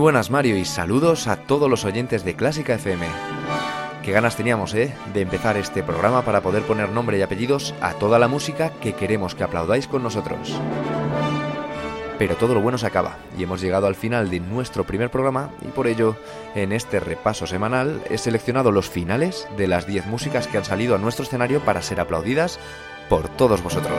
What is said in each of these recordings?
buenas Mario y saludos a todos los oyentes de Clásica FM. Qué ganas teníamos, ¿eh? De empezar este programa para poder poner nombre y apellidos a toda la música que queremos que aplaudáis con nosotros. Pero todo lo bueno se acaba y hemos llegado al final de nuestro primer programa y por ello, en este repaso semanal, he seleccionado los finales de las 10 músicas que han salido a nuestro escenario para ser aplaudidas por todos vosotros.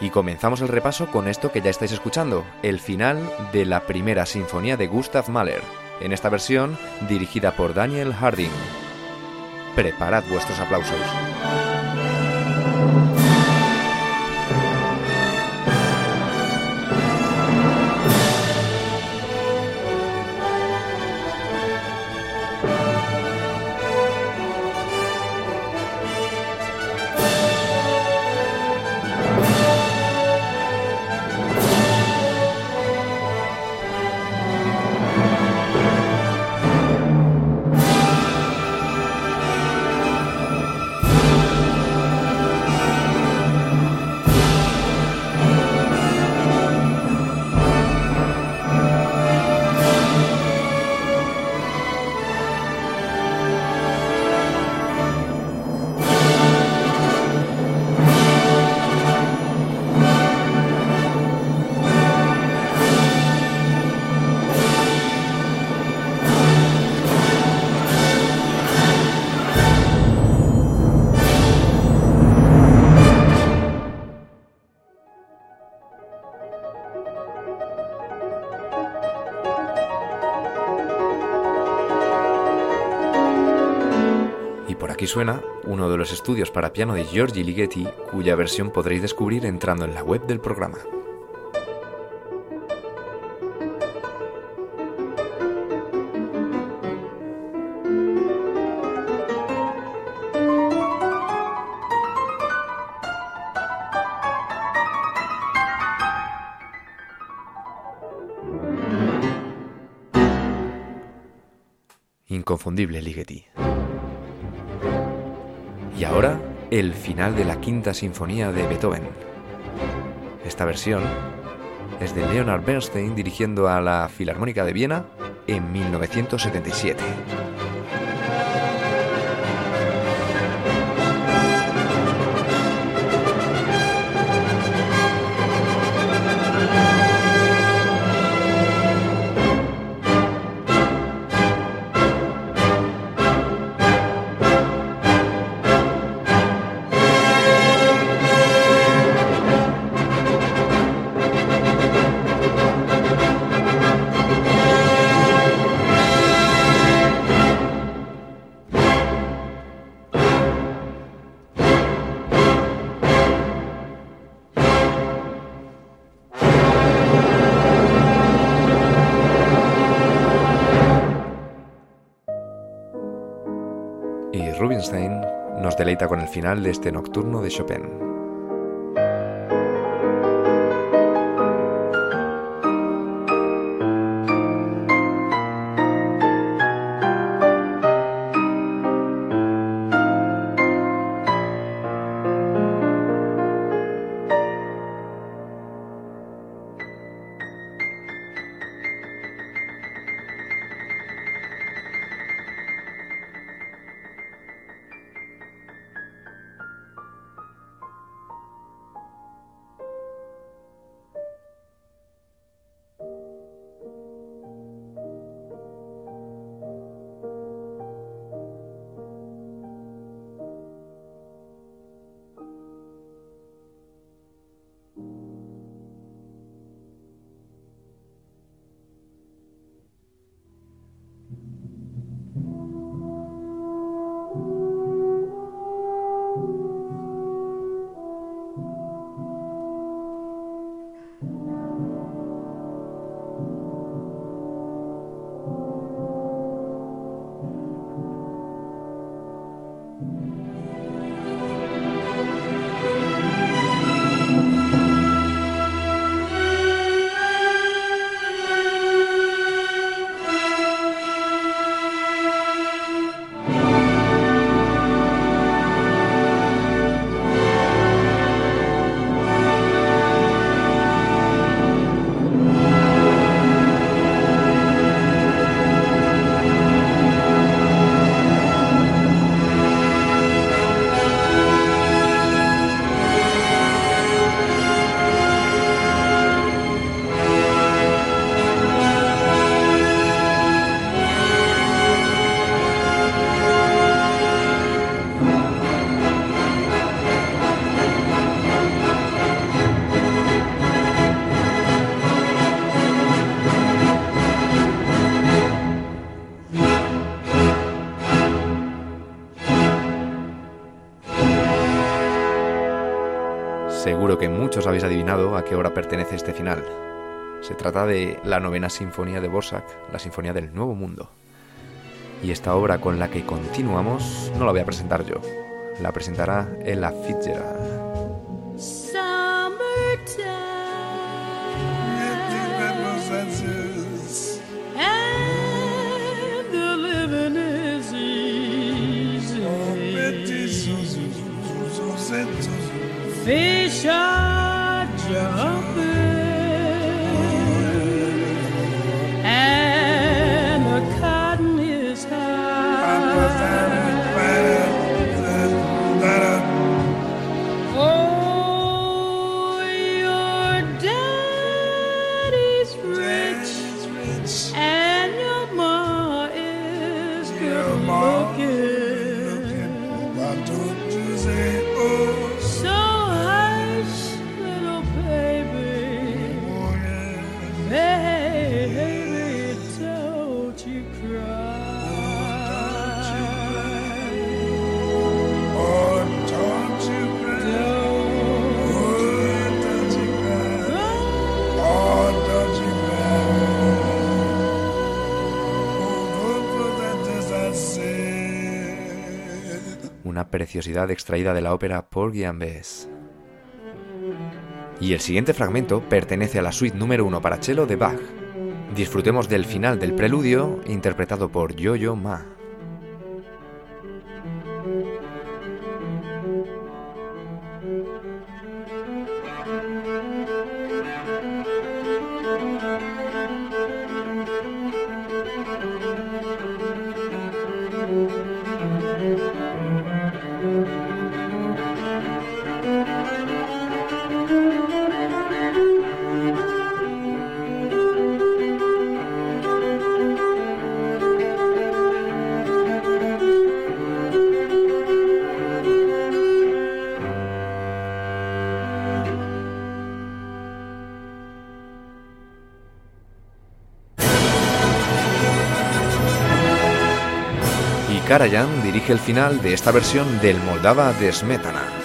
Y comenzamos el repaso con esto que ya estáis escuchando, el final de la primera sinfonía de Gustav Mahler, en esta versión dirigida por Daniel Harding. Preparad vuestros aplausos. Suena uno de los estudios para piano de Giorgi Ligeti, cuya versión podréis descubrir entrando en la web del programa. Inconfundible Ligeti. Y ahora, el final de la quinta sinfonía de Beethoven. Esta versión es de Leonard Bernstein dirigiendo a la Filarmónica de Viena en 1977. Con el final de este nocturno de Chopin. Seguro que muchos habéis adivinado a qué hora pertenece este final. Se trata de la novena sinfonía de Borsak, la Sinfonía del Nuevo Mundo. Y esta obra con la que continuamos no la voy a presentar yo, la presentará Ella Fitzgerald. Preciosidad extraída de la ópera Porgy and Bess. Y el siguiente fragmento pertenece a la suite número 1 para cello de Bach. Disfrutemos del final del preludio interpretado por Yo-Yo Ma. Karajan dirige el final de esta versión del Moldava de Smetana.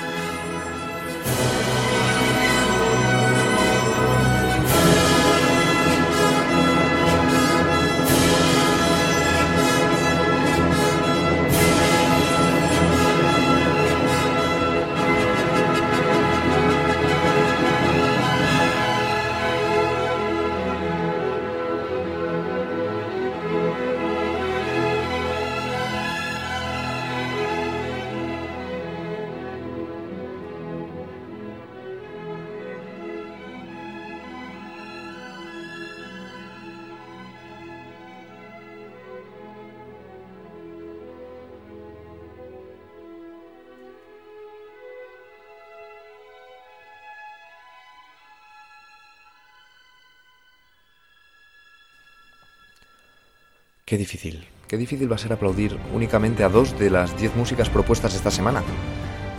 Qué difícil, qué difícil va a ser aplaudir únicamente a dos de las diez músicas propuestas esta semana.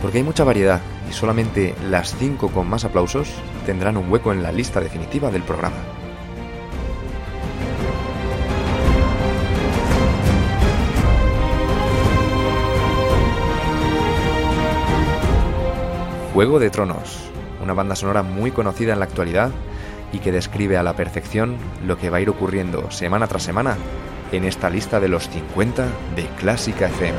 Porque hay mucha variedad y solamente las cinco con más aplausos tendrán un hueco en la lista definitiva del programa. Juego de Tronos, una banda sonora muy conocida en la actualidad y que describe a la perfección lo que va a ir ocurriendo semana tras semana en esta lista de los 50 de Clásica FM.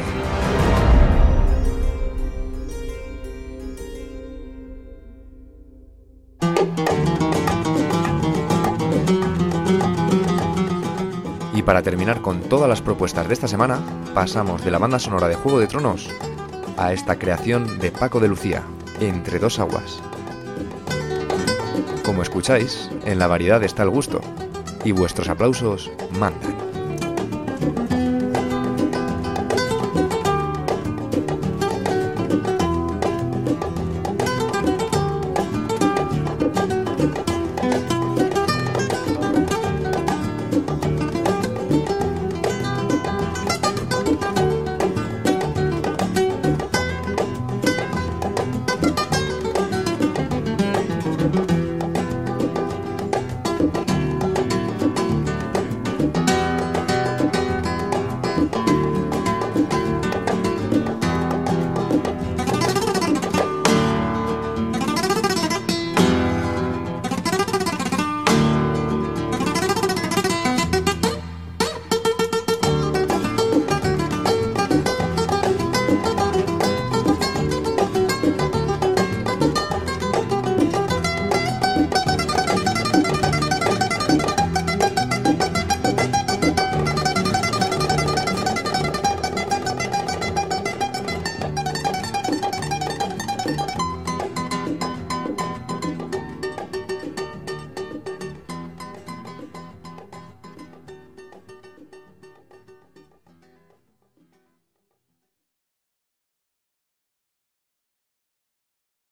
Y para terminar con todas las propuestas de esta semana, pasamos de la banda sonora de Juego de Tronos a esta creación de Paco de Lucía, Entre dos aguas. Como escucháis, en la variedad está el gusto, y vuestros aplausos mandan.